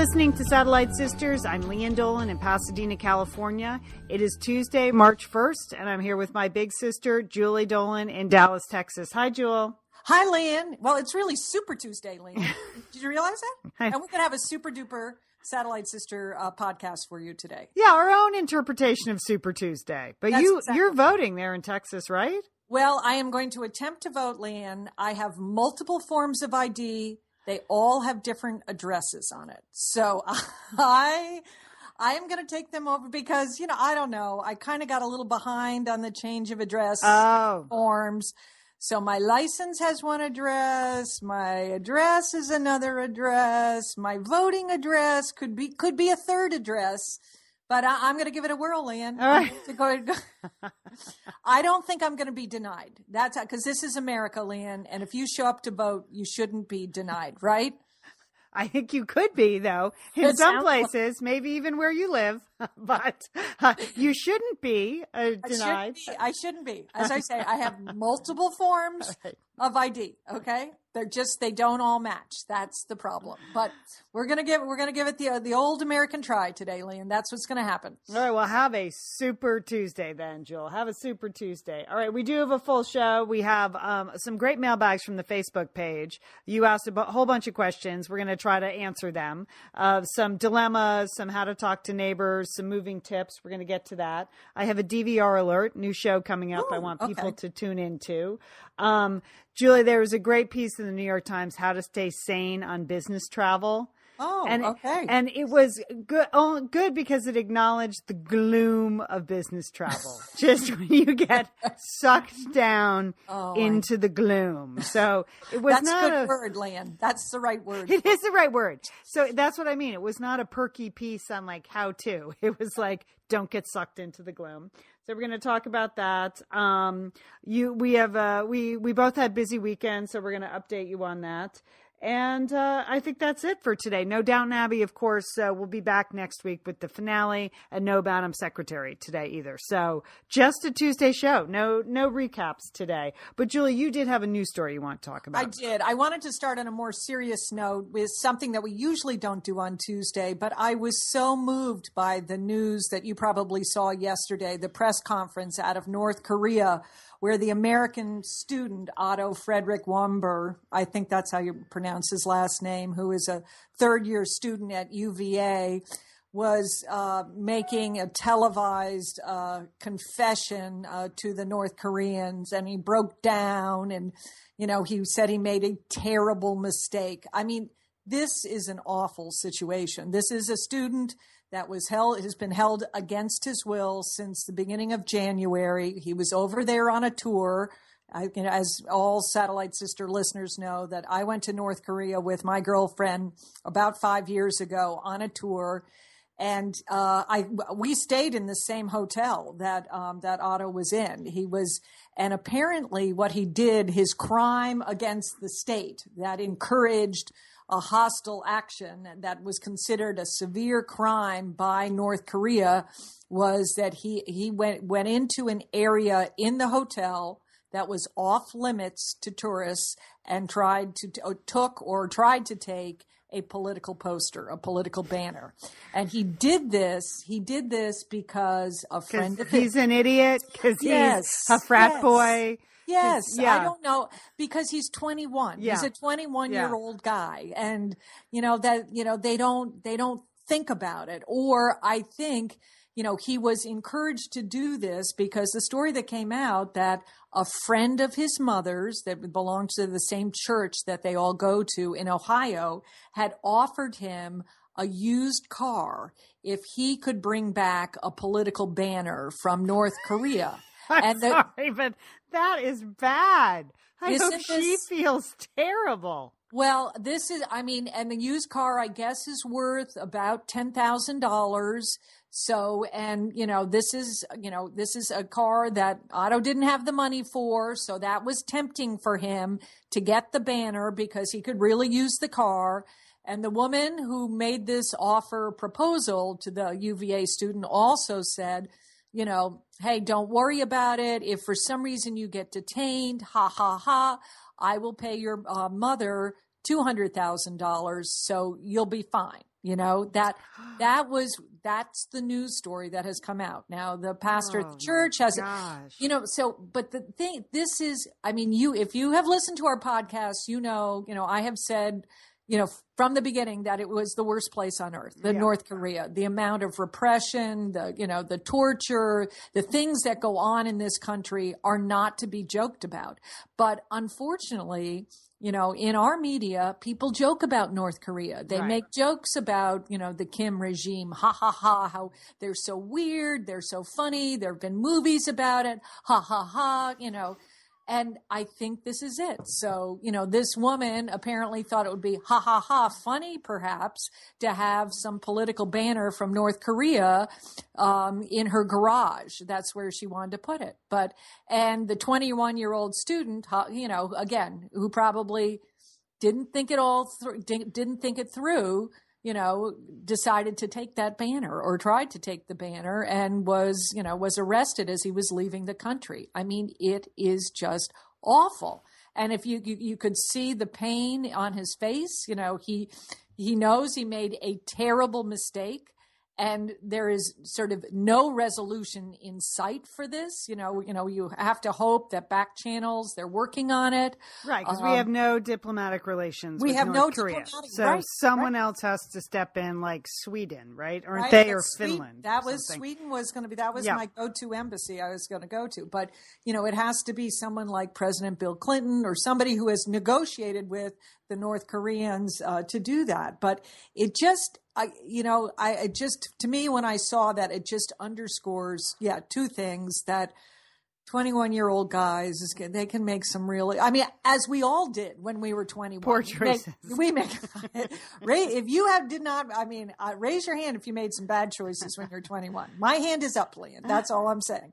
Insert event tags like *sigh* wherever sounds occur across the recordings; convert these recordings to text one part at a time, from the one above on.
listening to Satellite Sisters. I'm Lian Dolan in Pasadena, California. It is Tuesday, March 1st, and I'm here with my big sister, Julie Dolan in Dallas, Texas. Hi, Jewel. Hi, Lian. Well, it's really Super Tuesday, Lian. *laughs* Did you realize that? and we're going to have a super duper Satellite Sister uh, podcast for you today. Yeah, our own interpretation of Super Tuesday. But That's you exactly you're voting there in Texas, right? Well, I am going to attempt to vote, Lian. I have multiple forms of ID. They all have different addresses on it. So *laughs* I I am going to take them over because, you know, I don't know. I kind of got a little behind on the change of address Oh. forms. So my license has one address, my address is another address, my voting address could be could be a third address. But I, I'm going to give it a whirl, Lian. All right. I'm go- *laughs* I don't think I'm going to be denied. That's because this is America, Lian, and if you show up to vote, you shouldn't be denied, right? I think you could be, though, in It some sounds like- places, maybe even where you live. *laughs* but uh, you shouldn't be uh, I denied. shouldn't, be, I shouldn't be. As I say, I have *laughs* multiple forms of ID. Okay, they're just they don't all match. That's the problem. But we're gonna give we're gonna give it the the old American try today, Lee, and that's what's gonna happen. All right, well, have a super Tuesday then, Jill. Have a super Tuesday. All right, we do have a full show. We have um, some great mailbags from the Facebook page. You asked a whole bunch of questions. We're going to try to answer them. Uh, some dilemmas, some how to talk to neighbors, some moving tips. We're going to get to that. I have a DVR alert, new show coming up. I want people okay. to tune into. Um, Julie, there was a great piece in the New York Times, How to Stay Sane on Business Travel Oh, and okay. and it was good oh, good because it acknowledged the gloom of business travel. *laughs* Just when you get sucked down Oh, I- into the gloom. So it was that's not good a word, Lian. That's the right word. it is the right word. So that's what i mean. It was not a perky piece on like how to. *laughs* It was like don't get sucked into the gloom. So we're going to talk about that. Um you we have uh we we both had busy weekends so we're going to update you on that and uh, I think that's it for today. No Downton Abbey, of course, uh, we'll be back next week with the finale, and no Madam Secretary today either. So just a Tuesday show. No, no recaps today. But Julie, you did have a news story you want to talk about. I did. I wanted to start on a more serious note with something that we usually don't do on Tuesday, but I was so moved by the news that you probably saw yesterday, the press conference out of North Korea, where the American student Otto Frederick Warmbier, I think that's how you pronounce his last name, who is a third year student at UVA, was uh, making a televised uh, confession uh, to the North Koreans, and he broke down, and you know he said he made a terrible mistake. I mean, this is an awful situation. This is a student that was held has been held against his will since the beginning of January. He was over there on a tour. I, you know, as all satellite sister listeners know, that I went to North Korea with my girlfriend about five years ago on a tour, and uh, I we stayed in the same hotel that um, that Otto was in. He was, and apparently, what he did, his crime against the state that encouraged a hostile action that was considered a severe crime by North Korea, was that he he went went into an area in the hotel that was off limits to tourists and tried to took or tried to take a political poster, a political banner. And he did this, he did this because a friend of his he's an idiot because Yes, he's a frat yes. boy. Yes, Yeah. I don't know because he's 21. Yeah. He's a 21 Yeah. year old guy and you know that you know they don't they don't think about it or I think you know he was encouraged to do this because the story that came out that a friend of his mother's that belonged to the same church that they all go to in Ohio had offered him a used car if he could bring back a political banner from North Korea. I'm And the- sorry, but that is bad. I she this- feels terrible. Well, this is, I mean, and the used car, I guess, is worth about $10,000. So, and, you know, this is, you know, this is a car that Otto didn't have the money for. So that was tempting for him to get the banner because he could really use the car. And the woman who made this offer proposal to the UVA student also said, you know, hey, don't worry about it. If for some reason you get detained, ha ha ha, I will pay your uh, mother $200,000 so you'll be fine. You know, that *gasps* that was that's the news story that has come out. Now the pastor Oh, at the church has Gosh. you know, so but the thing this is I mean, you if you have listened to our podcast, you know, you know, I have said, you know, from the beginning that it was the worst place on earth, the Yeah. North Korea, the amount of repression, the you know, the torture, the things that go on in this country are not to be joked about. But unfortunately, you know, in our media, people joke about North Korea. They Right. make jokes about, you know, the Kim regime. Ha ha ha. How they're so weird. They're so funny. There have been movies about it. Ha ha ha. You know, and I think this is it. So, you know, this woman apparently thought it would be ha ha ha funny, perhaps, to have some political banner from North Korea um, in her garage. That's where she wanted to put it. But, and the 21 year old student, you know, again, who probably didn't think it all didn't didn't think it through, you know, decided to take that banner or tried to take the banner and was, you know, was arrested as he was leaving the country. I mean, it is just awful. And if you, you you could see the pain on his face, you know, he he knows he made a terrible mistake and there is sort of no resolution in sight for this. You know, you know, you have to hope that back channels they're working on it. Right, because we Um, have no diplomatic relations. we with have North no Korea, so right, someone else has to step in, like Sweden, right? Aren't Right, they or Sweden- Finland? That or was? Sweden was going to be that was Yeah. my go-to embassy I was going to go to. But you know, it has to be someone like President Bill Clinton or somebody who has negotiated with the North Koreans uh, to do that. But it just, I you know, I it just to me when I saw that, it just underscores, yeah, two things that. 21 year old guys is they can make some really i mean as we all did when we were 21 Poor We make- choices. we make Ray, if you have did not i mean uh, raise your hand if you made some bad choices when you're 21 my hand is up Lian. that's all i'm saying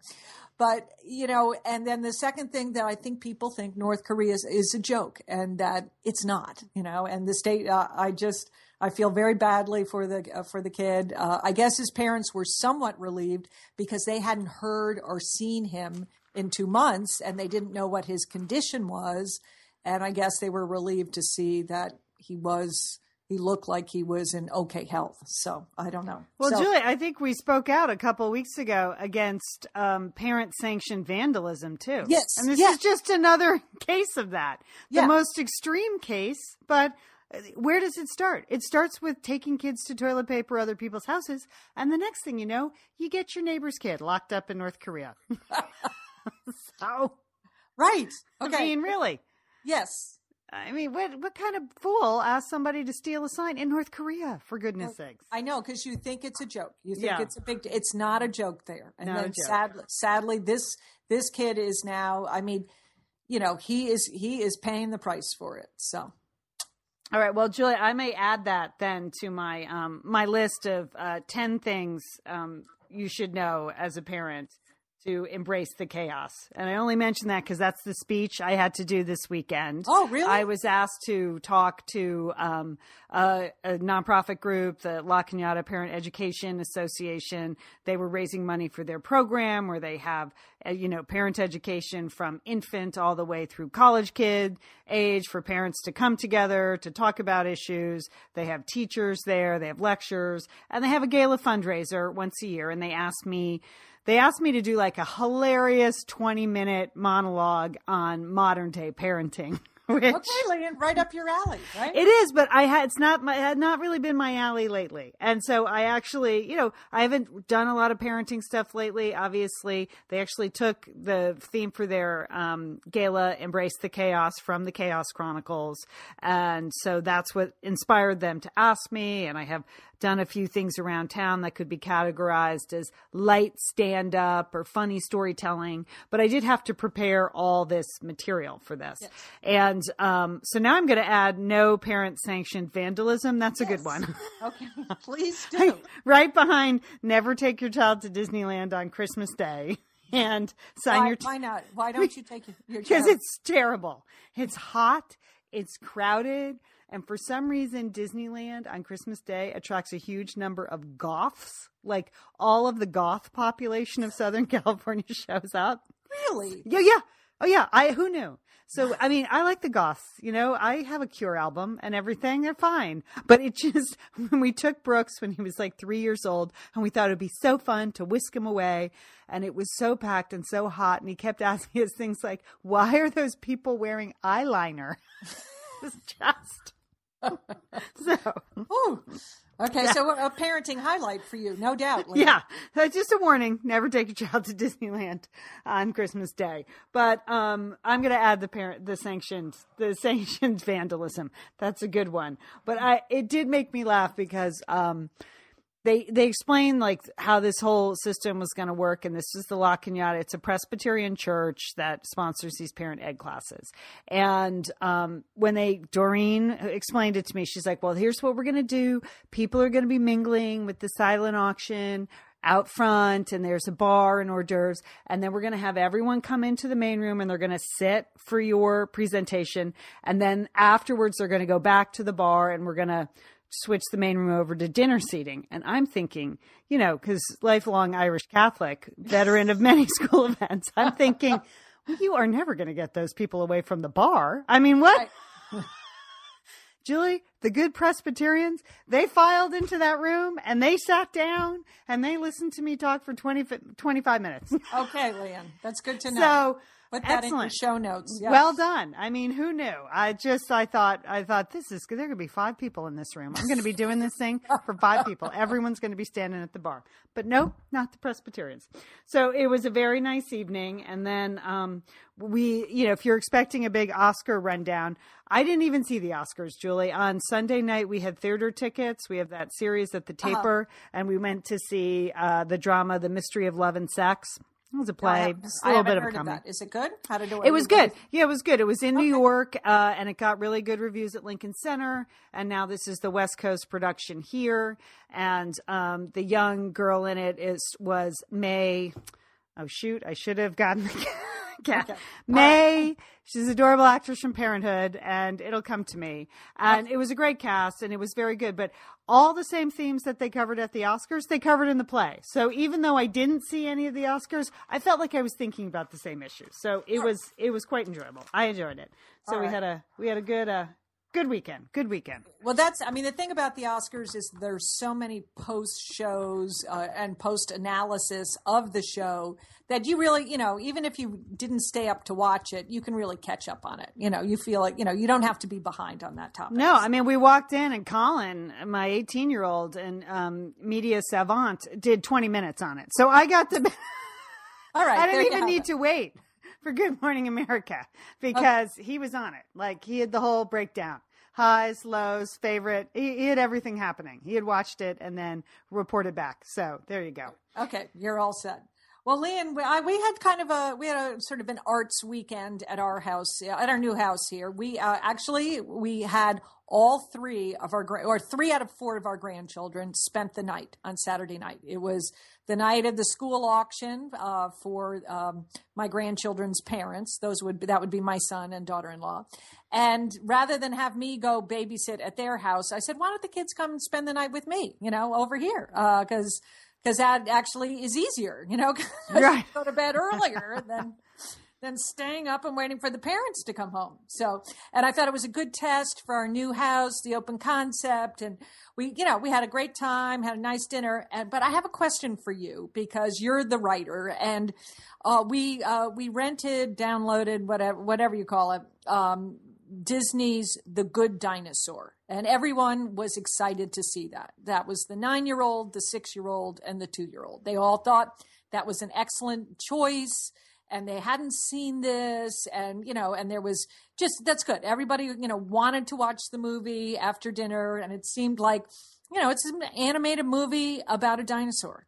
but you know and then the second thing that i think people think north korea is, is a joke and that it's not you know and the state uh, i just I feel very badly for the uh, for the kid. Uh, I guess his parents were somewhat relieved because they hadn't heard or seen him in two months, and they didn't know what his condition was. And I guess they were relieved to see that he was he looked like he was in okay health. So I don't know. Well, So- Julie, I think we spoke out a couple weeks ago against um, parent-sanctioned vandalism too. Yes, and this yeah. is just another *laughs* case of that. The Yeah. most extreme case, but where does it start? It starts with taking kids to toilet paper other people's houses, and the next thing you know, you get your neighbor's kid locked up in North Korea. *laughs* so, right? Okay. I mean, really. yes. I mean, what what kind of fool asked somebody to steal a sign in North Korea? For goodness sakes! I know because you think it's a joke. You think Yeah. it's a big. It's not a joke there. And Not then joke. sadly, sadly, this this kid is now. I mean, you know, he is he is paying the price for it. So All right. Well, Julia, I may add that then to my um, my list of uh, ten things um, you should know as a parent to embrace the chaos. And I only mention that because that's the speech I had to do this weekend. Oh, really? I was asked to talk to um, a, a nonprofit group, the La Cañada Parent Education Association. They were raising money for their program where they have, uh, you know, parent education from infant all the way through college kid age for parents to come together to talk about issues. They have teachers there, they have lectures, and they have a gala fundraiser once a year. And they asked me, they asked me to do like a hilarious 20 minute monologue on modern day parenting. *laughs* Which, okay, right up your alley, right? it is, but I had it's not my had not really been my alley lately, and so I actually, you know, I haven't done a lot of parenting stuff lately. Obviously, they actually took the theme for their um, gala, "Embrace the Chaos" from the Chaos Chronicles, and so that's what inspired them to ask me. And I have done a few things around town that could be categorized as light stand up or funny storytelling, but I did have to prepare all this material for this. And um, so now I'm going to add no parent sanctioned vandalism. That's a good one. *laughs* okay, please *laughs* do. right behind never take your child to Disneyland on Christmas Day *laughs* and sign Why, your why not? Why don't you take your, your because it's terrible. It's hot. It's crowded. And for some reason, Disneyland on Christmas Day attracts a huge number of goths. Like all of the goth population of Southern *laughs* California shows up. really? Yeah, yeah. Oh, yeah. I who knew? So, I mean, I like the goths, you know, I have a Cure album and everything. They're fine. But it just, *laughs* when we took Brooks when he was like three years old and we thought it'd be so fun to whisk him away and it was so packed and so hot and he kept *laughs* asking us things like, why are those people wearing eyeliner? it's just, *laughs* so. Ooh. Okay, yeah. so a parenting highlight for you, no doubt. Yeah, that's just a warning: never take your child to Disneyland on Christmas Day. But um, I'm going to add the parent, the sanctioned, the *laughs* sanctioned vandalism. That's a good one. But I, it did make me laugh because um, they they explain like how this whole system was going to work and this is the La Cañada. It's a Presbyterian church that sponsors these parent ed classes. And um, when they Doreen explained it to me, she's like, "Well, here's what we're going to do. People are going to be mingling with the silent auction out front and there's a bar and hors d'oeuvres and then we're going to have everyone come into the main room and they're going to sit for your presentation and then afterwards they're going to go back to the bar and we're going to switch the main room over to dinner seating. And I'm thinking, you know, because lifelong Irish Catholic, veteran of many *laughs* school events, I'm thinking, well, you are never going to get those people away from the bar. I mean, what? *laughs* Julie, the good Presbyterians, they filed into that room and they sat down and they listened to me talk for 20, 25 minutes. okay, Lian, that's good to know. So Put that Excellent. in show notes. Yes. Well done. I mean, who knew? I just, I thought, I thought this is, there could be five people in this room. I'm going to be doing this thing for five people. Everyone's going to be standing at the bar. But nope, not the Presbyterians. So it was a very nice evening. And then, um, we, you know, if you're expecting a big Oscar rundown, I didn't even see the Oscars, Julie. On Sunday night, we had theater tickets. We have that series at the uh-huh. Taper, uh-huh. and we went to see uh, the drama, The Mystery of Love and Sex. It was a play. No, a little bit of a comedy. Is it good? How did it? It was good. Yeah, it was good. It was in okay. New York, uh, and it got really good reviews at Lincoln Center. And now this is the West Coast production here. And um, the young girl in it is was Mae. Oh shoot! I should have gotten the *laughs* *laughs* Okay. Mae. Right. She's an adorable actress from Parenthood, and it'll come to me. And it was a great cast, and it was very good. But all the same themes that they covered at the Oscars, they covered in the play. So even though I didn't see any of the Oscars, I felt like I was thinking about the same issues. So it was it was quite enjoyable. I enjoyed it. So all we had a we had a good uh, good weekend. Good weekend. Well, that's, I mean, the thing about the Oscars is there's so many post shows uh, and post analysis of the show that you really, you know, even if you didn't stay up to watch it, you can really catch up on it. You know, you feel like, you know, you don't have to be behind on that topic. No, I mean, we walked in and Colin, my 18 year old and um, media savant, did 20 minutes on it. So I got the. All right. *laughs* I didn't even need it. to wait for Good Morning America *laughs* because okay. he was on it. Like he had the whole breakdown highs, lows, favorite. He, he, had everything happening. He had watched it and then reported back. So there you go. Okay, you're all set. Well, Lian, we, I, we had kind of a we had a sort of an arts weekend at our house at our new house here. We uh, actually we had all three of our or three out of four of our grandchildren spent the night on Saturday night. It was the night of the school auction uh, for um, my grandchildren's parents. Those would that would be my son and daughter-in-law. And rather than have me go babysit at their house, I said, "Why don't the kids come and spend the night with me? You know, over here because." Uh, because that actually is easier, you know, *laughs* right. go to bed earlier than than staying up and waiting for the parents to come home. So, and I thought it was a good test for our new house, the open concept, and we, you know, we had a great time, had a nice dinner. And but I have a question for you because you're the writer, and uh, we uh, we rented, downloaded, whatever whatever you call it, um, Disney's The Good Dinosaur. And everyone was excited to see that. That was the nine year old, the six year old, and the two year old. They all thought that was an excellent choice and they hadn't seen this and you know and there was just that's good. Everybody you know wanted to watch the movie after dinner and it seemed like you know it's an animated movie about a dinosaur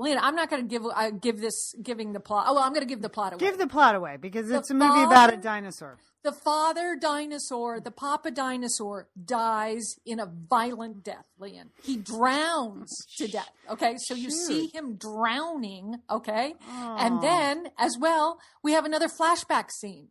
Lena, I'm not going to give uh, give this giving the plot. Oh, well, I'm going to give the plot away. Give the plot away because the it's a movie about a dinosaur. The father dinosaur, the papa dinosaur, dies in a violent death, Lian. He drowns to death. Okay, so you see him drowning. Okay, and then as well, we have another flashback scene.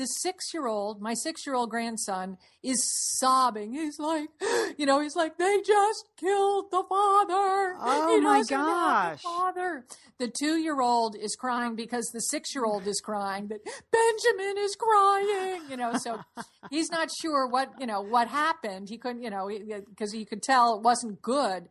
The six year old, my six year old grandson, is sobbing. He's like, *gasps* you know, he's like, they just killed the father. Oh He my doesn't have a gosh. father. The two year old is crying because the six year old is crying that Benjamin is crying. You know, so *laughs* he's not sure what you know what happened. He couldn't, you know, because he could tell it wasn't good.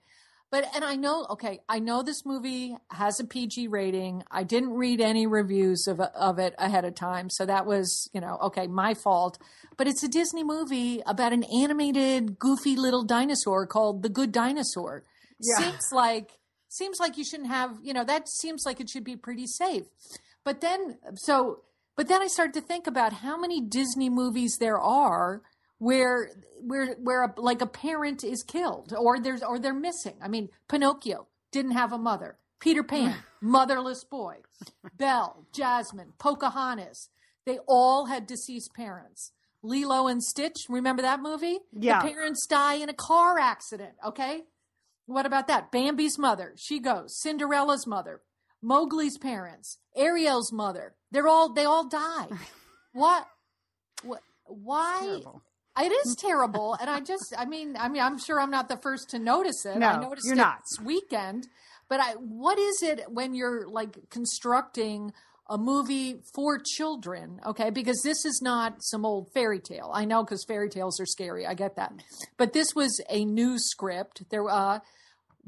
But and I know, okay, I know this movie has a PG rating. I didn't read any reviews of of it ahead of time, so that was, you know, okay, my fault. But it's a Disney movie about an animated, goofy little dinosaur called the Good Dinosaur. Yeah. Seems like seems like you shouldn't have, you know, that seems like it should be pretty safe. But then, so, but then I started to think about how many Disney movies there are where where where a, like a parent is killed or there's or they're missing. I mean, Pinocchio didn't have a mother. Peter Pan, *laughs* motherless boy. Belle, Jasmine, Pocahontas, they all had deceased parents. Lilo and Stitch, remember that movie? Yeah. The parents die in a car accident, okay? What about that? Bambi's mother, she goes. Cinderella's mother, Mowgli's parents, Ariel's mother. They're all they all die. *laughs* what? What? Why? Terrible. It is *laughs* terrible, and I just, I mean, I mean, I'm sure I'm not the first to notice it. No, I noticed you're not. this weekend, but I, what is it when you're like constructing a movie for children? Okay, because this is not some old fairy tale. I know because fairy tales are scary. I get that, but this was a new script. There, uh,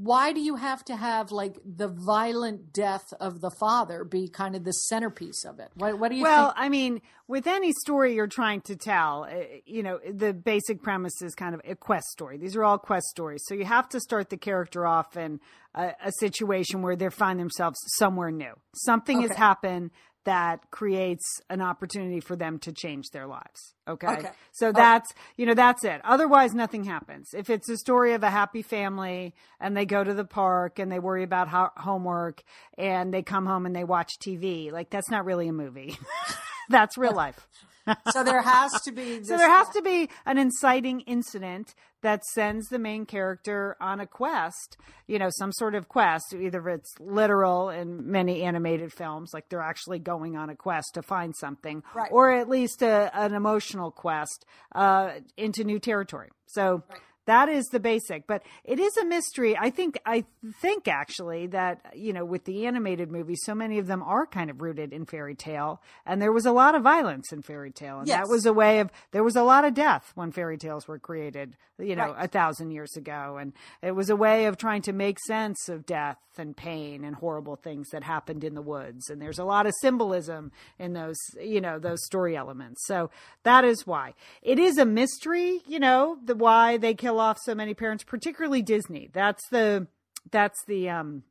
why do you have to have like the violent death of the father be kind of the centerpiece of it? What, what do you Well, think? I mean, with any story you're trying to tell, uh, you know, the basic premise is kind of a quest story. These are all quest stories. So you have to start the character off in a, a situation where they find themselves somewhere new. Something has happened that creates an opportunity for them to change their lives. Okay. Okay. So oh. that's, you know, that's it. Otherwise, nothing happens. If it's a story of a happy family and they go to the park and they worry about ho- homework and they come home and they watch TV, like that's not really a movie. *laughs* that's real life. so there has to be. *laughs* This, So there has to be an inciting incident that sends the main character on a quest, you know, some sort of quest, either it's literal in many animated films, like they're actually going on a quest to find something, Right. or at least a, an emotional quest uh, into new territory. So Right. That is the basic, but it is a mystery. I think I think actually that you know with the animated movies, so many of them are kind of rooted in fairy tale, and there was a lot of violence in fairy tale, and Yes. that was a way of there was a lot of death when fairy tales were created, you know, Right. a thousand years ago, and it was a way of trying to make sense of death and pain and horrible things that happened in the woods, and there's a lot of symbolism in those, you know, those story elements. So that is why it is a mystery, you know, the why they kill off so many parents, particularly Disney. That's the that's the um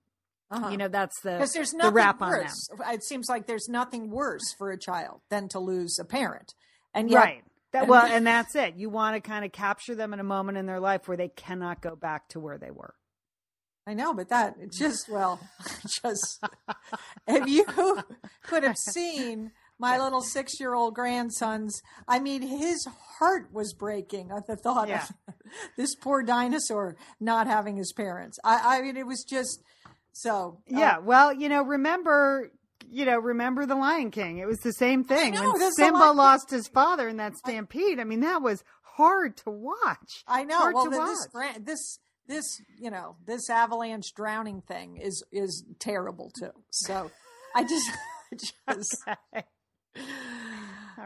Uh-huh. you know that's the because there's the nothing wrap on them. worse. It seems like there's nothing worse for a child than to lose a parent, and yet, right. That, well, *laughs* and that's it. You want to kind of capture them in a moment in their life where they cannot go back to where they were. I know, but that just well, *laughs* just if you *laughs* could have seen my little six-year-old grandson's, I mean, his heart was breaking at the thought Yeah. of *laughs* this poor dinosaur not having his parents. I, I mean, it was just so. uh, Yeah. Well, you know, remember, you know, remember the Lion King. It was the same thing know, when Simba lost his father in that stampede. I mean, that was hard to watch. I know. Hard well, to th- watch. this this this you know this avalanche drowning thing is is terrible too. So I just *laughs* just *laughs* Okay.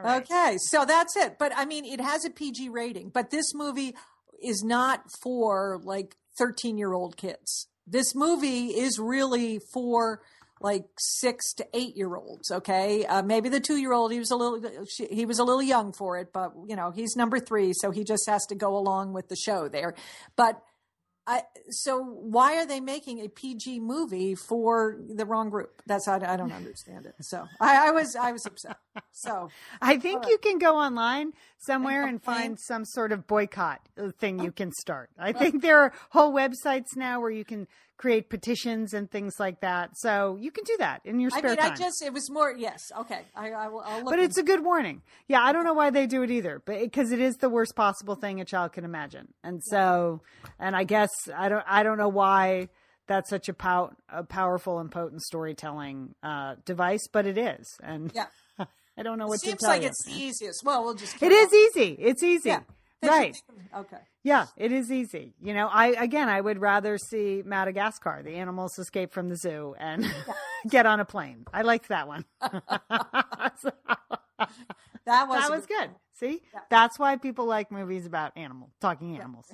Right. okay. So that's it. But I mean, it has a PG rating. But this movie is not for like thirteen year old kids. This movie is really for like six to eight year olds. Okay, uh, maybe the two year old he was a little she, he was a little young for it, but you know he's number three, so he just has to go along with the show there. But I so why are they making a PG movie for the wrong group? That's I, I don't understand it. So I, I was I was upset. So *laughs* I think you can go online somewhere and find some sort of boycott uh, thing you can start. I *laughs* think there are whole websites now where you can create petitions and things like that. So you can do that in your I spare mean, time. I just it was more yes. Okay, I, I will. I'll look but it's a good warning. Yeah, I don't know why they do it either, but because it is the worst possible thing a child can imagine, and so, and I guess I don't, I don't know why that's such a, pow- a powerful and potent storytelling uh, device, but it is, and yeah. *laughs* I don't know what it Seems to tell like you. it's the easiest. Well, we'll just. It is easy. It's easy. Yeah. Right. *laughs* Okay. Yeah, it is easy. You know, I again, I would rather see Madagascar, the animals escape from the zoo and *laughs* get on a plane. I liked that one. *laughs* So, That was that was good. See, that's why people like movies about animal talking animals,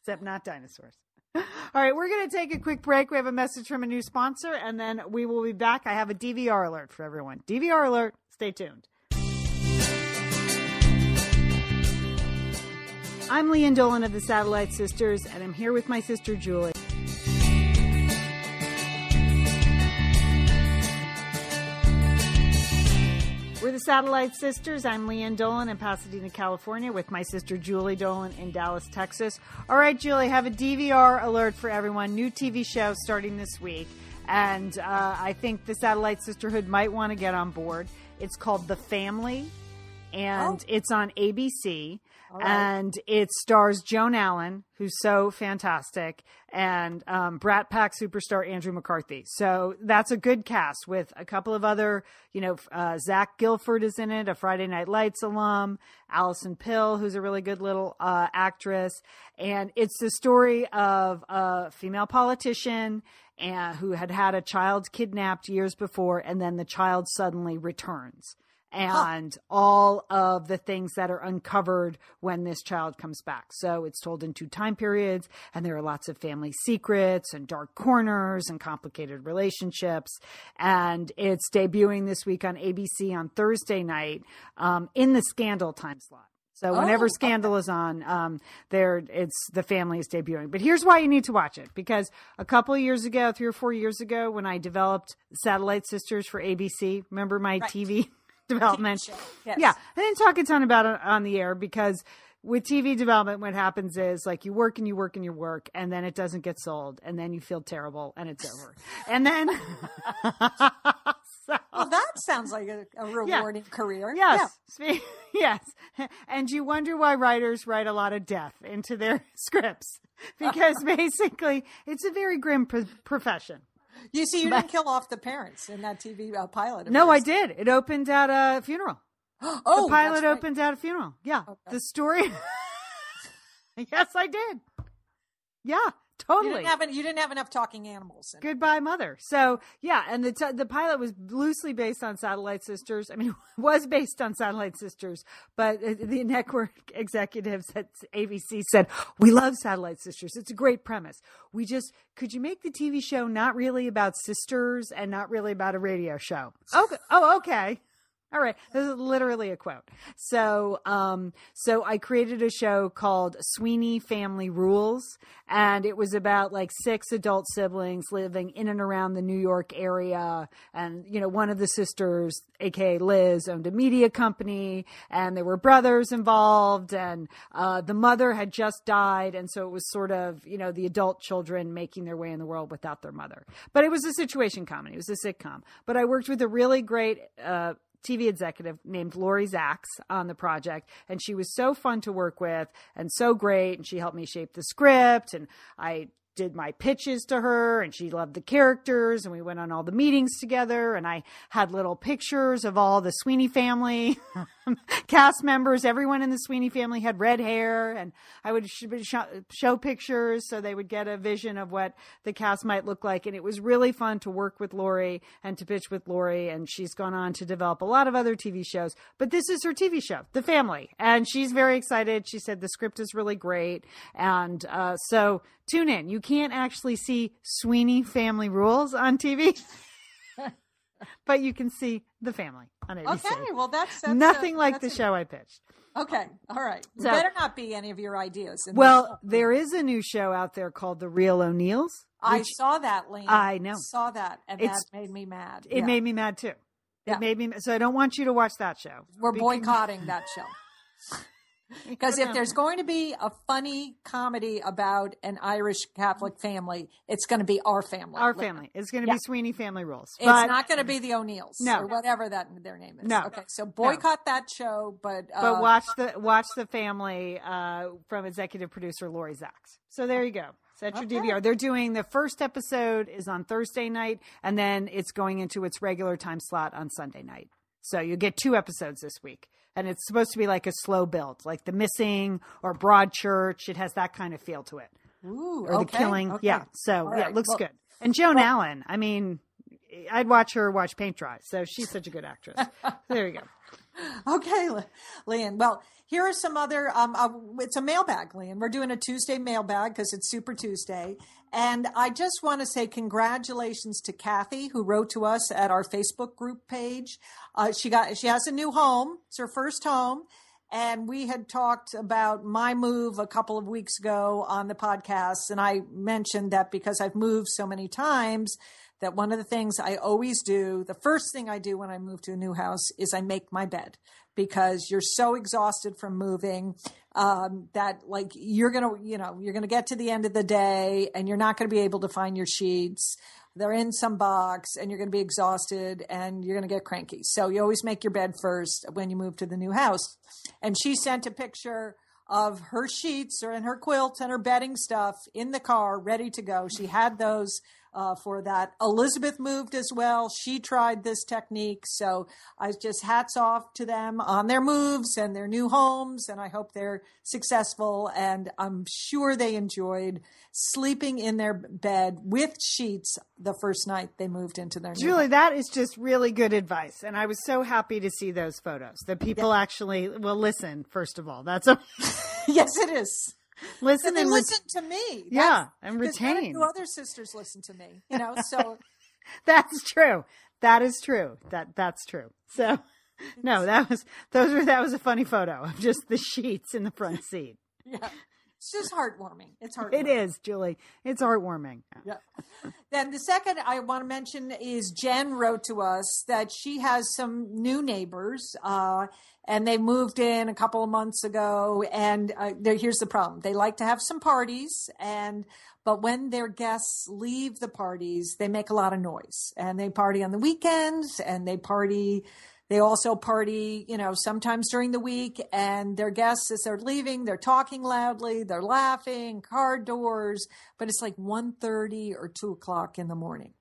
except not dinosaurs. All right, we're going to take a quick break. We have a message from a new sponsor, and then we will be back. I have a DVR alert for everyone. DVR alert. Stay tuned. I'm Lian Dolan of the Satellite Sisters, and I'm here with my sister Julie. We're the Satellite Sisters. I'm Lian Dolan in Pasadena, California, with my sister Julie Dolan in Dallas, Texas. All right, Julie, have a DVR alert for everyone. New TV show starting this week, and uh, I think the Satellite Sisterhood might want to get on board. It's called The Family, and Oh. it's on ABC. Right. And it stars Joan Allen, who's so fantastic, and um, Brat Pack superstar Andrew McCarthy. So that's a good cast with a couple of other, you know, uh, Zach Gilford is in it, a Friday Night Lights alum, Alison Pill, who's a really good little uh, actress. And it's the story of a female politician and, who had had a child kidnapped years before, and then the child suddenly returns and all of the things that are uncovered when this child comes back. So it's told in two time periods, and there are lots of family secrets and dark corners and complicated relationships. And it's debuting this week on ABC on Thursday night um, in the Scandal time slot. So whenever Oh, Scandal is on, um, there it's the family is debuting. But here's why you need to watch it because a couple of years ago, three or four years ago, when I developed Satellite Sisters for ABC, remember my TV *laughs* development? yes. Yeah, I didn't talk a ton about it on the air because with TV development, what happens is like you work and you work and you work, and then it doesn't get sold, and then you feel terrible, and it's over, *laughs* and then. so, *laughs* Well, that sounds like a, a rewarding career. Yes. Spe- *laughs* Yes. And you wonder why writers write a lot of death into their scripts because basically it's a very grim pro- profession. You see, you *laughs* didn't kill off the parents in that TV uh, pilot. No, I did. It opened at a funeral. *gasps* Oh, the pilot that's right. opened at a funeral. Yeah. The story. *laughs* yes, I did. Yeah, You totally. didn't, have, you didn't have enough talking animals. Goodbye, Mother. So yeah, and the t- the pilot was loosely based on Satellite Sisters. I mean, it *laughs* was based on Satellite Sisters, but uh, the network *laughs* executives at ABC said, "We love Satellite Sisters. It's a great premise. We just could you make the TV show not really about sisters and not really about a radio show?" *laughs* Okay. Oh, okay. All right, this is literally a quote. So, um, so I created a show called Sweeney Family Rules, and it was about like six adult siblings living in and around the New York area. And you know, one of the sisters, aka Liz, owned a media company, and there were brothers involved, and uh, the mother had just died, and so it was sort of you know the adult children making their way in the world without their mother. But it was a situation comedy. It was a sitcom. But I worked with a really great. Uh, TV executive named Lori Zaks on the project, and she was so fun to work with and so great. And she helped me shape the script, and I did my pitches to her, and she loved the characters, and we went on all the meetings together. And I had little pictures of all the Sweeney family *laughs* *laughs* cast members. Everyone in the Sweeney family had red hair, and I would sh- sh- show pictures so they would get a vision of what the cast might look like. And it was really fun to work with Lori and to pitch with Lori. And she's gone on to develop a lot of other TV shows, but this is her TV show, The Family, and she's very excited. She said the script is really great, and uh, so tune in. You can't actually see Sweeney Family Rules on TV. *laughs* But you can see the family on ABC. Okay, well that's, that's Nothing uh, like the that's show I pitched. okay, all right. So- better not be any of your ideas. Well, there is a new show out there called The Real O'Neills. I saw that, Lane. I know. Saw that, and It's- that made me mad. it Yeah. made me mad too. Yeah. It made me so I don't want you to watch that show. We're boycotting that show. *laughs* *laughs* Because if there's going to be a funny comedy about an Irish Catholic family, it's going to be our family. our family, it's going to Yeah. be Sweeney Family Rules. It's not going to be the O'Neills No. or whatever that their name is. No. Okay, so boycott that show, but uh, but watch the watch the family uh, from executive producer Lori Zaks. So there you go. Set your Okay. DVR. They're doing the first episode is on Thursday night, and then it's going into its regular time slot on Sunday night. So you get two episodes this week. And it's supposed to be like a slow build, like The Missing or Broadchurch. It has that kind of feel to it. Ooh, or okay, The Killing. okay. Yeah. So All yeah, it looks Well- good. And Joan Allen, I mean, I'd watch her watch paint dry. So she's such a good actress. *laughs* there you go. *laughs* Okay, Le- Lian. Well, here are some other. Um, uh, it's a mailbag, Lian. We're doing a Tuesday mailbag because it's Super Tuesday, and I just want to say congratulations to Kathy who wrote to us at our Facebook group page. Uh, she got she has a new home. It's her first home. And we had talked about my move a couple of weeks ago on the podcast. And I mentioned that because I've moved so many times, that one of the things I always do, the first thing I do when I move to a new house is I make my bed because you're so exhausted from moving um, that like you're gonna you know you're gonna get to the end of the day and you're not gonna be able to find your sheets they're in some box and you're to be exhausted and you're to get cranky. So you always make your bed first when you move to the new house. And she sent a picture of her sheets or and her quilts and her bedding stuff in the car ready to go. She had those uh, for that. Elizabeth moved as well. She tried this technique. So I just hats off to them on their moves and their new homes. And I hope they're successful. And I'm sure they enjoyed sleeping in their bed with sheets the first night they moved into their new Julie, that is just really good advice. And I was so happy to see those photos that people actually will listen, first of all. That's a *laughs* yes, it is. Listen And and re- listen to me. Yeah, That's- and retain. few other sisters listen to me. You know, so *laughs* That's true. That is true. That that's true. So no, that was those were that was a funny photo of just the sheets in the front seat. *laughs* yeah, it's just heartwarming. It's *laughs* heartwarming. It is, Julie. It's heartwarming. Yeah. Then the second I want to mention is Jen wrote to us that she has some new neighbors, uh, and they moved in a couple of months ago. And uh, here's the problem: they like to have some parties, and but when their guests leave the parties, they make a lot of noise, and they party on the weekends, and they party. They also party, you know, sometimes during the week, and their guests, as they're leaving, they're talking loudly, they're laughing, car doors, but it's like 1.30 or 2 o'clock in the morning.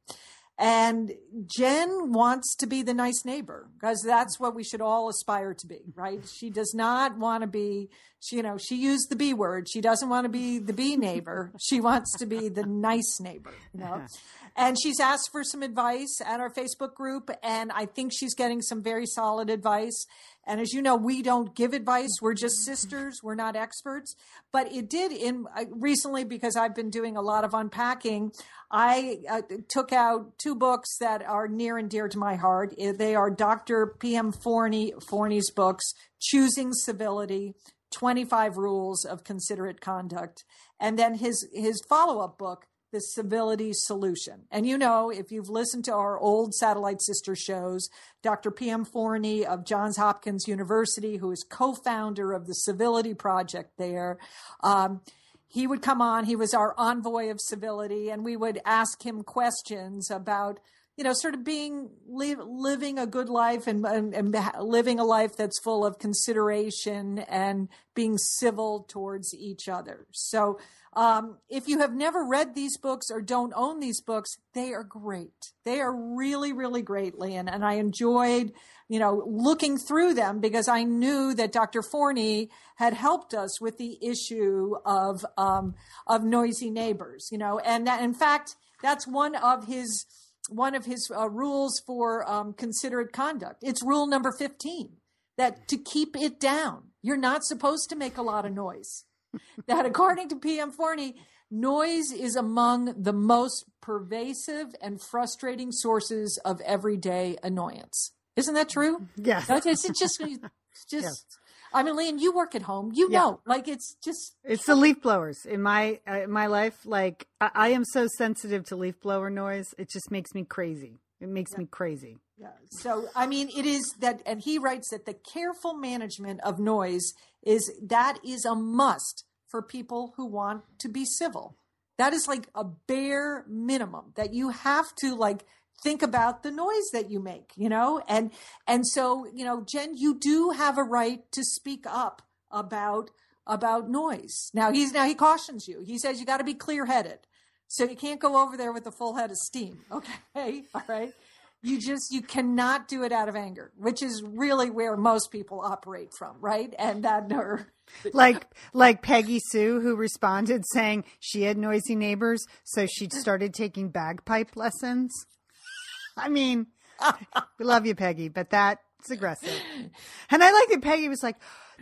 And Jen wants to be the nice neighbor because that's what we should all aspire to be, right? She does not want to be, she, you know, she used the B word. She doesn't want to be the B neighbor. She wants to be the nice neighbor, you know? *laughs* And she's asked for some advice at our Facebook group, and I think she's getting some very solid advice. And as you know, we don't give advice. We're just sisters. We're not experts. But it did in uh, recently because I've been doing a lot of unpacking. I uh, took out two books that are near and dear to my heart. Uh, They are Dr. P.M. Forni, Forni's books, Choosing Civility, 25 Rules of Considerate Conduct, and then his, his follow-up book, the civility solution. And you know, if you've listened to our old satellite sister shows, Dr. P.M. Forni of Johns Hopkins University, who is co founder of the Civility Project there, um, he would come on. He was our envoy of civility, and we would ask him questions about you know, sort of being living a good life and, and, and living a life that's full of consideration and being civil towards each other. So, um, if you have never read these books or don't own these books, they are great. They are really, really great, Lian. And I enjoyed, you know, looking through them because I knew that Dr. Forni had helped us with the issue of um, of noisy neighbors. You know, and that, in fact, that's one of his one of his uh, rules for um, considerate conduct. It's rule number 15 that to keep it down, you're not supposed to make a lot of noise. *laughs* that according to PM Forni, noise is among the most pervasive and frustrating sources of everyday annoyance. Isn't that true? Yes. It's, just, it's *laughs* just, Yes. I mean, Lian, you work at home. You Yeah. know, like it's just, It's the leaf blowers in my uh, in my life. Like I, I am so sensitive to leaf blower noise. It just makes me crazy. It makes me crazy. Yeah. So, I mean, it is that, and he writes that the careful management of noise is that is a must for people who want to be civil. That is like a bare minimum that you have to like think about the noise that you make, you know? And, and so, you know, Jen, you do have a right to speak up about, about noise. Now he's, now he cautions you. He says you got to be clear headed. So you can't go over there with a full head of steam. *laughs* Okay. All right you just you cannot do it out of anger, which is really where most people operate from, right? And that nerve. like like Peggy Sue who responded saying she had noisy neighbors, so she started taking bagpipe lessons. I mean, *laughs* we love you, Peggy, but that's aggressive. And I like that Peggy was like,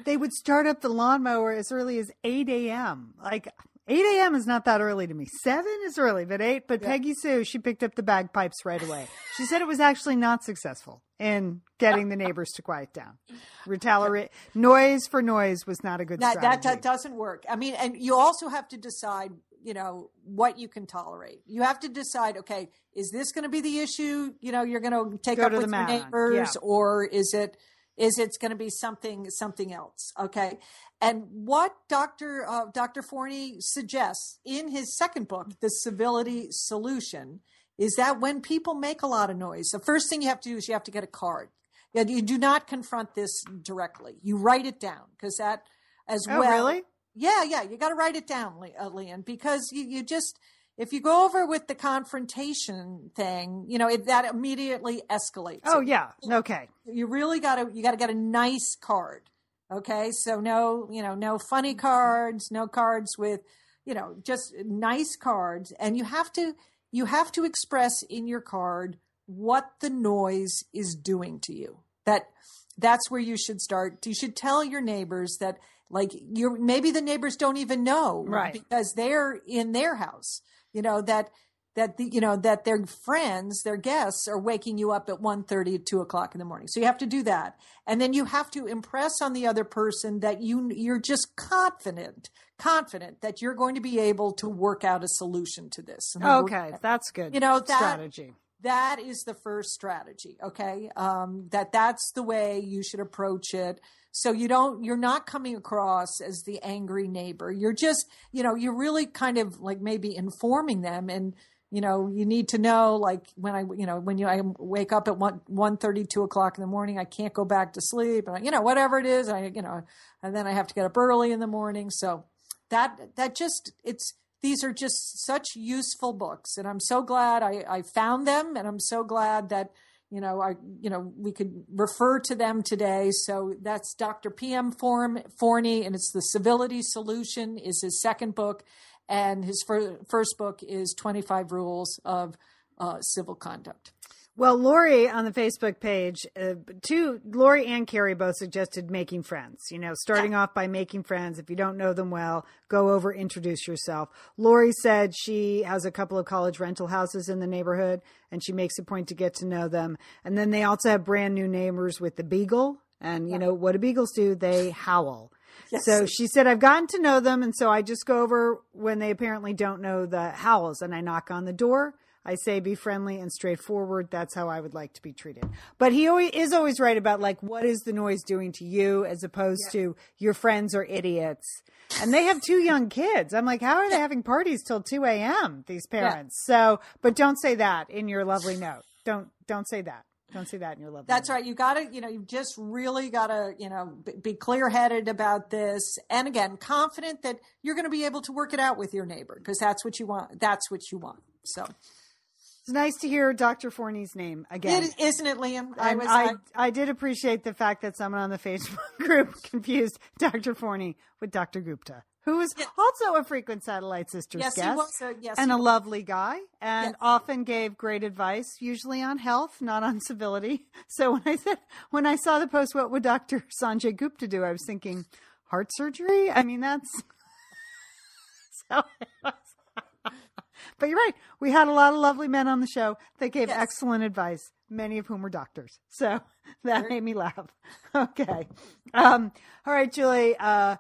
they would start up the lawnmower as early as 8 a.m. Like 8 a.m. is not that early to me. Seven is early, but eight. But yeah. Peggy Sue, she picked up the bagpipes right away. She said it was actually not successful in getting the neighbors to quiet down. Retaliate noise for noise was not a good that, strategy. That, that doesn't work. I mean, and you also have to decide, you know, what you can tolerate. You have to decide, okay, is this going to be the issue? You know, you're going to take Go up with your neighbors, yeah. or is it? is it's going to be something something else okay and what dr uh, dr forni suggests in his second book the civility solution is that when people make a lot of noise the first thing you have to do is you have to get a card you do not confront this directly you write it down because that as oh, well really yeah yeah you got to write it down uh, lian because you, you just if you go over with the confrontation thing, you know, it, that immediately escalates. Oh yeah. Okay. You really got to you got to get a nice card. Okay? So no, you know, no funny cards, no cards with, you know, just nice cards and you have to you have to express in your card what the noise is doing to you. That that's where you should start. You should tell your neighbors that like you're maybe the neighbors don't even know right. because they're in their house you know that that the, you know that their friends their guests are waking you up at 1 30 2 o'clock in the morning. So you have to do that. And then you have to impress on the other person that you you're just confident confident that you're going to be able to work out a solution to this. Okay that's good you know that, strategy that is the first strategy okay um, that that's the way you should approach it so you don't, you're not coming across as the angry neighbor. You're just, you know, you're really kind of like maybe informing them and, you know, you need to know, like when I, you know, when you, I wake up at one, one thirty, two o'clock in the morning, I can't go back to sleep and I, you know, whatever it is, I, you know, and then I have to get up early in the morning. So that, that just, it's, these are just such useful books and I'm so glad I, I found them and I'm so glad that, you know, I, you know, we could refer to them today. So that's Dr. P.M. Form, Forni, and it's the Civility Solution is his second book, and his fir- first book is 25 Rules of uh, Civil Conduct. Well, Lori on the Facebook page, uh, two Lori and Carrie both suggested making friends. You know, starting yeah. off by making friends. If you don't know them well, go over, introduce yourself. Lori said she has a couple of college rental houses in the neighborhood, and she makes a point to get to know them. And then they also have brand new neighbors with the beagle. And you yeah. know what do beagles do? They howl. Yes. So she said, I've gotten to know them. And so I just go over when they apparently don't know the howls and I knock on the door I say be friendly and straightforward. That's how I would like to be treated. But he always, is always right about like what is the noise doing to you as opposed yeah. to your friends are idiots. And they have two young kids. I'm like, how are they having parties till 2 a.m. These parents. Yeah. So, but don't say that in your lovely note. Don't don't say that. Don't say that in your lovely. That's right. You got to, you know, you just really got to, you know, be clear headed about this. And again, confident that you're going to be able to work it out with your neighbor because that's what you want. That's what you want. So. It's nice to hear Dr. Forni's name again. It, isn't it, Lian? I, was, I, I, I, did appreciate the fact that someone on the Facebook *laughs* group confused Dr. Forni with Dr. Gupta, who is yes. also a frequent Satellite Sisters yes, guest. He was, uh, yes, and a lovely guy, and yes. often gave great advice, usually on health, not on civility. *laughs* So when I said, when I saw the post, what would Dr. Sanjay Gupta do? I was thinking, heart surgery? I mean, that's. *laughs* so but you're right. We had a lot of lovely men on the show that gave yes. excellent advice, many of whom were doctors. So *laughs* that made me laugh. *laughs* Okay. Um, all right, Julie. Uh,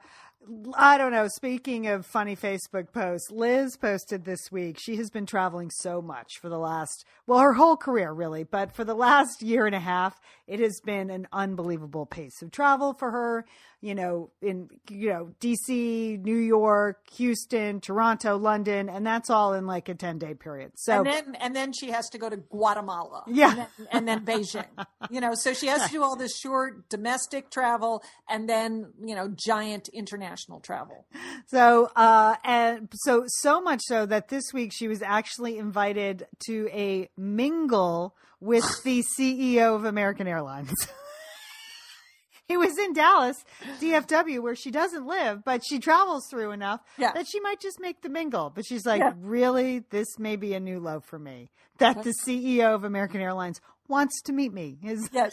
I don't know. Speaking of funny Facebook posts, Liz posted this week. She has been traveling so much for the last, well, her whole career, really, but for the last year and a half, it has been an unbelievable pace of travel for her. you know, in you know DC, New York, Houston, Toronto, London, and that's all in like a ten day period. So and then and then she has to go to Guatemala. Yeah. and then, and then Beijing. You know, so she has to do all this short domestic travel and then you know giant international travel. So, uh, and so, so much so that this week she was actually invited to a mingle with the CEO of American Airlines. *laughs* he was in Dallas, DFW, where she doesn't live, but she travels through enough Yeah. that she might just make the mingle. But she's like, Yeah. really, this may be a new low for me. That the CEO of American Airlines wants to meet me. Is Yes.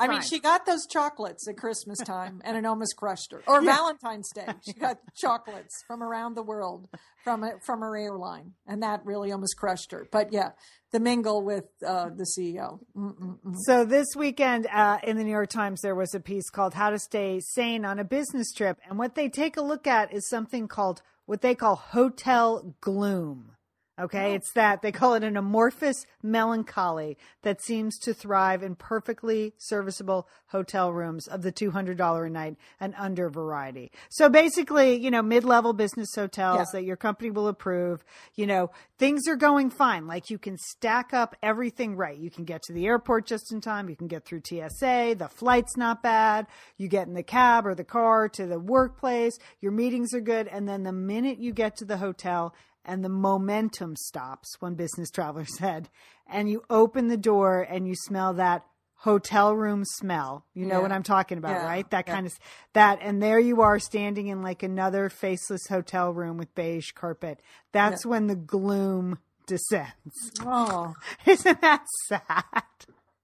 I mean, she got those chocolates at Christmas *laughs* time, and it almost crushed her. Or Valentine's Day, she got chocolates from around the world from a, from her airline, and that really almost crushed her. But yeah, the mingle with uh, the CEO. Mm-mm-mm. So this weekend uh, in the New York Times, there was a piece called "How to Stay Sane on a Business Trip," and what they take a look at is something called what they call hotel gloom. Okay, oh. it's that they call it an amorphous melancholy that seems to thrive in perfectly serviceable hotel rooms of the $200 a night and under variety. So basically, you know, mid-level business hotels Yeah. that your company will approve, you know, things are going fine. Like you can stack up everything right. You can get to the airport just in time. You can get through TSA. The flight's not bad. You get in the cab or the car to the workplace. Your meetings are good. And then the minute you get to the hotel and the momentum stops, one business traveler said, *laughs* and you open the door and you smell that hotel room smell. You know Yeah. what I'm talking about, Yeah. right? That Yeah. kind of that and there you are standing in like another faceless hotel room with beige carpet. That's when the gloom descends. Oh, *laughs* Isn't that sad?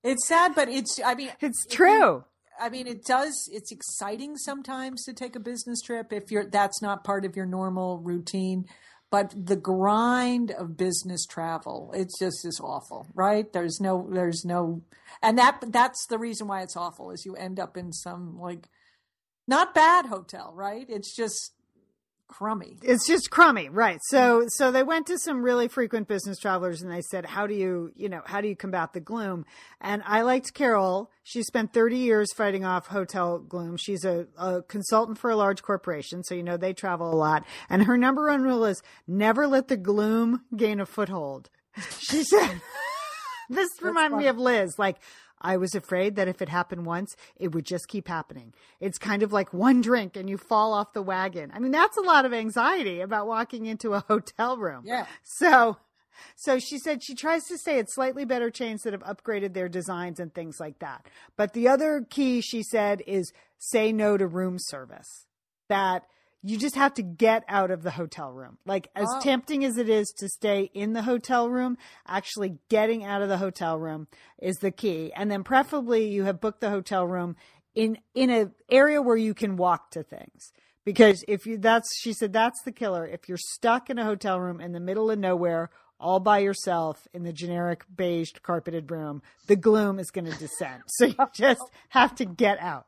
it's sad, but it's. I mean, It's true. I mean, it does. It's exciting sometimes to take a business trip if you're that's not part of your normal routine. But the grind of business travel, it's just is awful, right? There's no, there's no, and that that's the reason why it's awful is you end up in some like not bad hotel, right? It's just crummy. It's just crummy, right? So, so they went to some really frequent business travelers and they said, "How do you, you know, how do you combat the gloom?" And I liked Carol. She spent 30 years fighting off hotel gloom. She's a, a consultant for a large corporation, so you know they travel a lot. And her number one rule is never let the gloom gain a foothold. She said, *laughs* "This reminded me of Liz, like." I was afraid that if it happened once, it would just keep happening. It's kind of like one drink and you fall off the wagon. I mean, that's a lot of anxiety about walking into a hotel room. Yeah. So, so she said she tries to stay at slightly better chains that have upgraded their designs and things like that. But the other key she said is say no to room service. That you just have to get out of the hotel room. Like as Oh. tempting as it is to stay in the hotel room, actually getting out of the hotel room is the key. And then preferably you have booked the hotel room in in a area where you can walk to things. Because if you that's she said that's the killer. If you're stuck in a hotel room in the middle of nowhere all by yourself in the generic beige carpeted room, the gloom is going to descend. So you *laughs* just have to get out.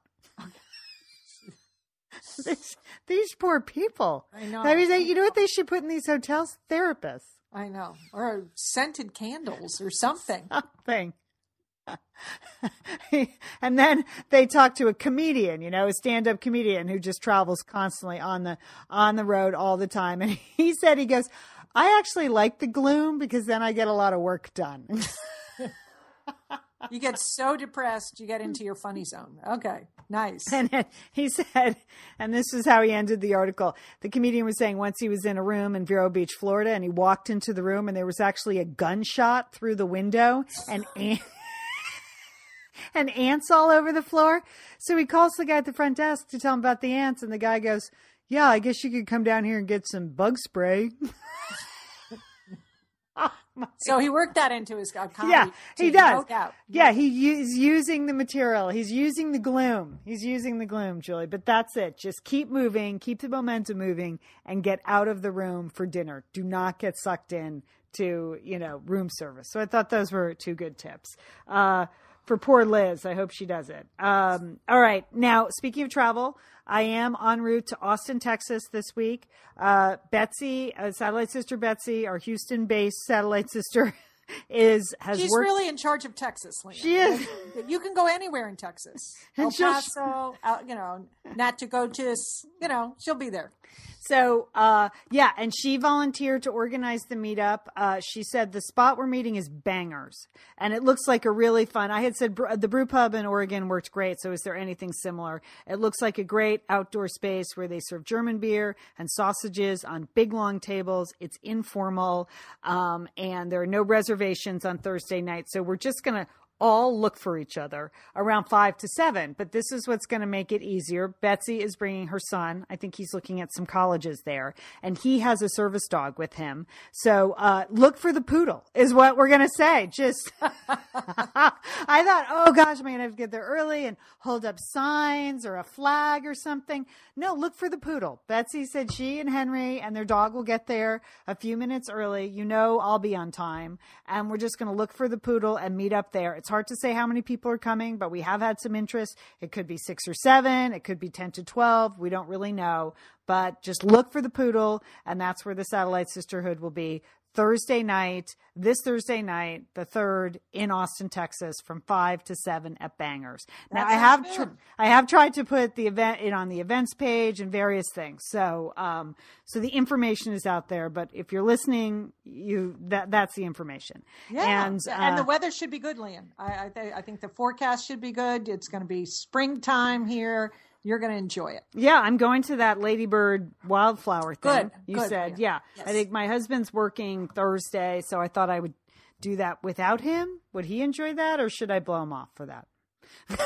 *laughs* these, these poor people. I know. I mean, they, you know what they should put in these hotels? Therapists. I know, or scented candles or something. Thing. *laughs* and then they talk to a comedian, you know, a stand-up comedian who just travels constantly on the on the road all the time. And *laughs* he said he goes, "I actually like the gloom because then I get a lot of work done." You get so depressed, you get into your funny zone. Okay, nice. And he said, and this is how he ended the article. The comedian was saying once he was in a room in Vero Beach, Florida, and he walked into the room and there was actually a gunshot through the window and *laughs* and ants all over the floor. So he calls the guy at the front desk to tell him about the ants, and the guy goes, "Yeah, I guess you could come down here and get some bug spray." *laughs* *laughs* So he worked that into his uh, comedy. Yeah, he does. Yeah, he is using the material. He's using the gloom. He's using the gloom, Julie. But that's it. Just keep moving, keep the momentum moving, and get out of the room for dinner. Do not get sucked in to you know room service. So I thought those were two good tips. Uh, for poor Liz, I hope she does it. Um, all right, now speaking of travel. I am en route to Austin, Texas this week. Uh, Betsy, uh, satellite sister Betsy, our Houston based satellite sister, *laughs* is has She's worked. really in charge of Texas. Lian. She is. You can go anywhere in Texas. *laughs* El Paso, out, you know, Natchitoches, you know, she'll be there. So, uh, yeah, and she volunteered to organize the meetup. Uh, she said the spot we're meeting is bangers, and it looks like a really fun. I had said br- the brew pub in Oregon worked great. So, is there anything similar? It looks like a great outdoor space where they serve German beer and sausages on big long tables. It's informal, um, and there are no reservations on Thursday night. So, we're just gonna all look for each other around five to seven. But this is what's going to make it easier. Betsy is bringing her son. I think he's looking at some colleges there, and he has a service dog with him. So uh, look for the poodle, is what we're going to say. Just, *laughs* I thought, oh gosh, am I going to have to get there early and hold up signs or a flag or something? No, look for the poodle. Betsy said she and Henry and their dog will get there a few minutes early. You know, I'll be on time, and we're just going to look for the poodle and meet up there. It's hard to say how many people are coming, but we have had some interest. It could be six or seven, it could be 10 to 12. We don't really know, but just look for the poodle, and that's where the Satellite Sisterhood will be. Thursday night, this Thursday night, the third in Austin, Texas, from five to seven at Bangers. Now, I have tr- I have tried to put the event in on the events page and various things. So, um, so the information is out there. But if you're listening, you that that's the information. Yeah, and and the uh, weather should be good, Lian. I I, I think the forecast should be good. It's going to be springtime here. You're going to enjoy it. Yeah, I'm going to that ladybird wildflower thing. Good, You good, said, yeah. yeah. Yes. I think my husband's working Thursday, so I thought I would do that without him. Would he enjoy that, or should I blow him off for that? *laughs*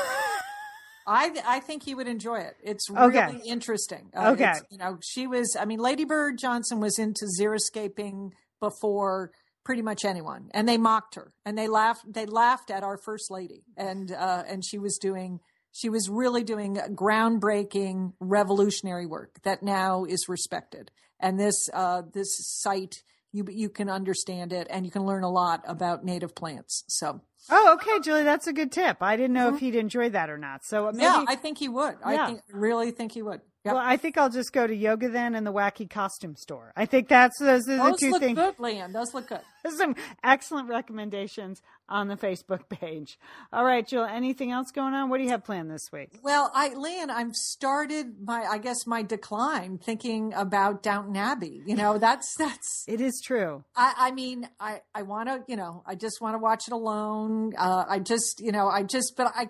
I I think he would enjoy it. It's really Okay. interesting. Uh, Okay. you know, she was. I mean, Lady Bird Johnson was into xeriscaping before pretty much anyone, and they mocked her and they laughed. They laughed at our first lady, and uh, and she was doing. She was really doing groundbreaking, revolutionary work that now is respected. And this uh, this site, you you can understand it, and you can learn a lot about native plants. So Oh, okay, Julie, that's a good tip. I didn't know if he'd enjoy that or not. So maybe, yeah, I think he would. Yeah. I think, really think he would. Yep. well, I think I'll just go to yoga then and the wacky costume store. I think that's those are the Those two look good, Lian. Those look good. There's *laughs* some excellent recommendations on the Facebook page. All right, Jill. anything else going on? What do you have planned this week? Well, I, Lian, I've started my, I guess, my decline thinking about Downton Abbey. You know, *laughs* that's that's. It is true. I, I mean, I, I want to, you know, I just want to watch it alone. Uh, I just, you know, I just, but I,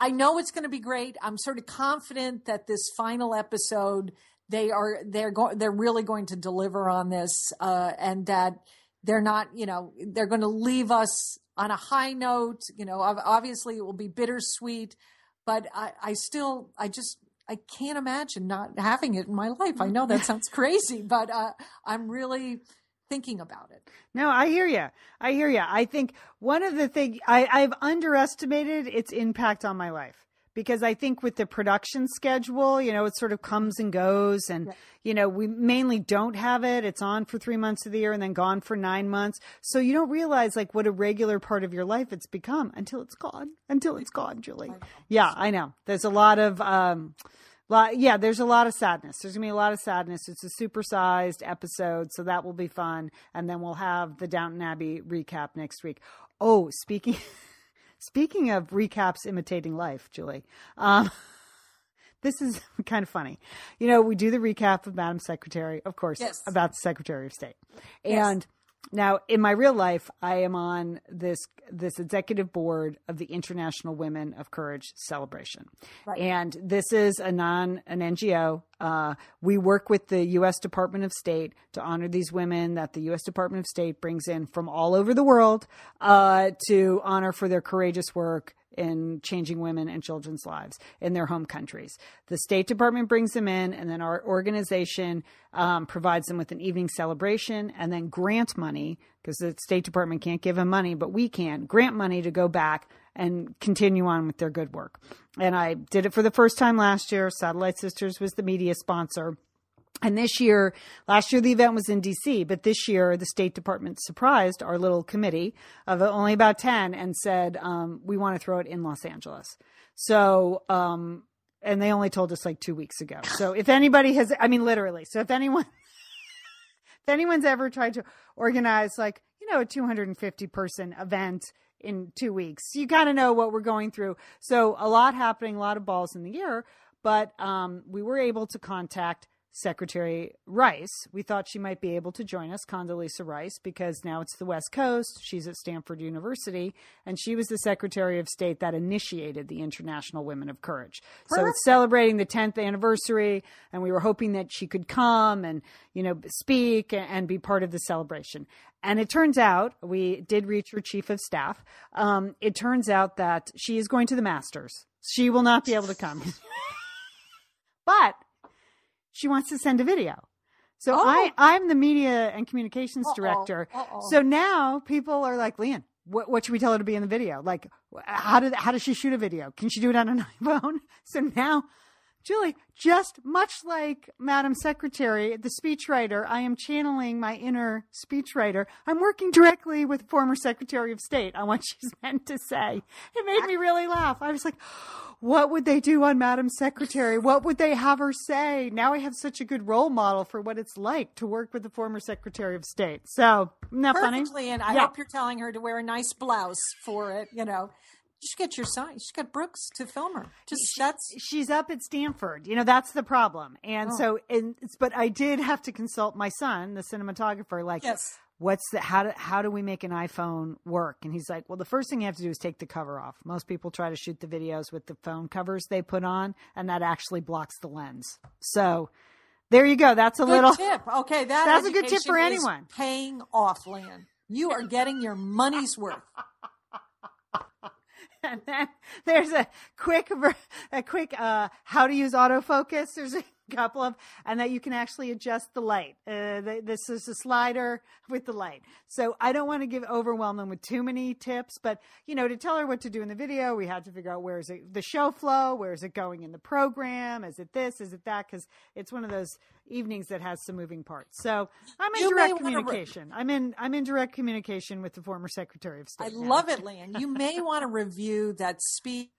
I know it's going to be great. I'm sort of confident that this final episode, they are, they're going, they're really going to deliver on this, uh, and that they're not, you know, they're going to leave us on a high note. You know, obviously it will be bittersweet, but I, I still, I just, I can't imagine not having it in my life. I know that sounds crazy, but uh, I'm really thinking about it. No, I hear you. I hear you. I think one of the things I, I've underestimated its impact on my life because I think with the production schedule, you know, it sort of comes and goes, and you know, we mainly don't have it. It's on for three months of the year and then gone for nine months. So you don't realize like what a regular part of your life it's become until it's gone. Until it's gone, Julie. Yeah, I know. There's a lot of um, lot, yeah, there's a lot of sadness. There's gonna be a lot of sadness. It's a supersized episode, so that will be fun. And then we'll have the Downton Abbey recap next week. Oh, speaking *laughs* speaking of recaps imitating life, Julie. Um, *laughs* this is *laughs* kind of funny. You know, we do the recap of Madam Secretary, of course, Yes. about the Secretary of State. Yes. And now in my real life, I am on this this executive board of the International Women of Courage celebration. Right. And this is a non an NGO. Uh, we work with the U.S. Department of State to honor these women that the U.S. Department of State brings in from all over the world uh, to honor for their courageous work in changing women and children's lives in their home countries. The State Department brings them in, and then our organization um, provides them with an evening celebration and then grant money because the State Department can't give them money, but we can grant money to go back and continue on with their good work. And I did it for the first time last year. Satellite Sisters was the media sponsor. And this year, last year the event was in DC, but this year the State Department surprised our little committee of only about 10 and said, um, we want to throw it in Los Angeles. So, um, and they only told us like two weeks ago. So if anybody has, I mean, literally. So if anyone, *laughs* if anyone's ever tried to organize like, you know, a 250 person event in two weeks, you kind of know what we're going through. So a lot happening, a lot of balls in the air, but um, we were able to contact Secretary Rice. We thought she might be able to join us, Condoleezza Rice, because now it's the West Coast. She's at Stanford University, and she was the Secretary of State that initiated the International Women of Courage. So it's celebrating the 10th anniversary, and we were hoping that she could come and, you know, speak and be part of the celebration. And it turns out we did reach her chief of staff. Um, it turns out that she is going to the Masters. She will not be able to come. *laughs* but she wants to send a video. So Oh. I, I'm the media and communications Uh-oh. director. Uh-oh. So now people are like, Lian, what, what should we tell her to be in the video? Like, how did how does she shoot a video? Can she do it on an *laughs* iPhone? So now, Julie, just much like Madam Secretary, the speechwriter, I am channeling my inner speechwriter. I'm working directly with former Secretary of State on what she's meant to say. It made me really laugh. I was like, what would they do on Madam Secretary? What would they have her say? Now I have such a good role model for what it's like to work with the former Secretary of State. So, that funny? And I Yeah. hope you're telling her to wear a nice blouse for it. You know, you should get your son. You should get Brooks to film her. Just that's she's up at Stanford. You know, that's the problem. And Oh. so, and, but I did have to consult my son, the cinematographer, like, yes. what's the, how do, how do we make an iPhone work? And he's like, well, the first thing you have to do is take the cover off. Most people try to shoot the videos with the phone covers they put on, and that actually blocks the lens. So there you go. That's a Good little, tip. Okay, that That's a good tip for anyone. Paying off, Lan. You are getting your money's worth. *laughs* and then there's a quick a quick uh how to use autofocus there's a couple of and that you can actually adjust the light uh th- this is a slider with the light so i don't want to give overwhelm them with too many tips but you know to tell her what to do in the video we had to figure out where is it the show flow where is it going in the program is it this is it that because it's one of those evenings that has some moving parts so i'm in You direct wanna re- communication i'm in i'm in direct communication with the former secretary of I state now. love it, Lan. You may want to review that speech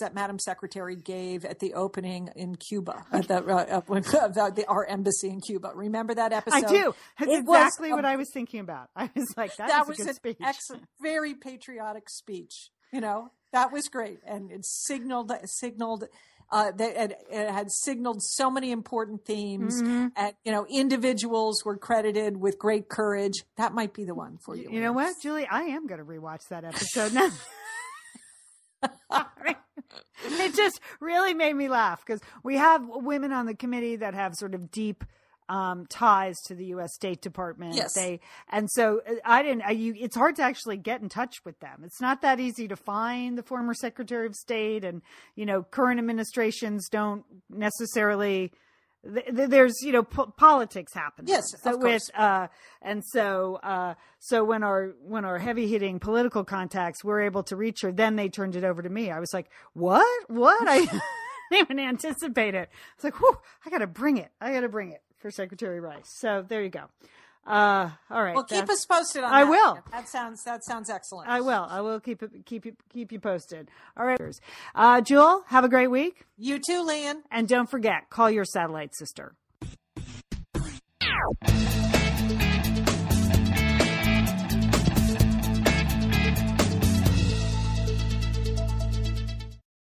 that Madam Secretary gave at the opening in Cuba, at the, uh, uh, *laughs* of the, our embassy in Cuba. Remember that episode? I do. That's It was exactly a- what I was thinking about. I was like, that, that was was a good an speech. excellent, very patriotic speech. You know, that was great, and it signaled signaled uh, that it, it had signaled so many important themes, Mm-hmm. and you know, individuals were credited with great courage. That might be the one for you. You know what, Julie? I am going to rewatch that episode now. *laughs* *laughs* it just really made me laugh because we have women on the committee that have sort of deep um, ties to the U.S. State Department. Yes. They and so uh, I didn't. I, you, it's hard to actually get in touch with them. It's not that easy to find the former Secretary of State, and you know, current administrations don't necessarily. Th- th- There's you know po- politics happening. Yes, so of with course. uh, and so uh, so when our when our heavy hitting political contacts were able to reach her, then they turned it over to me. I was like, what? What? I *laughs* didn't even anticipate it. It's like, whew, I got to bring it. I got to bring it for Secretary Rice. So there you go. Uh, all right. Well, keep us posted on I that. will. That sounds that sounds excellent. I will. I will keep it, keep you keep you posted. All right, uh, Jewel. Have a great week, You too, Lan. and don't forget, call your satellite sister.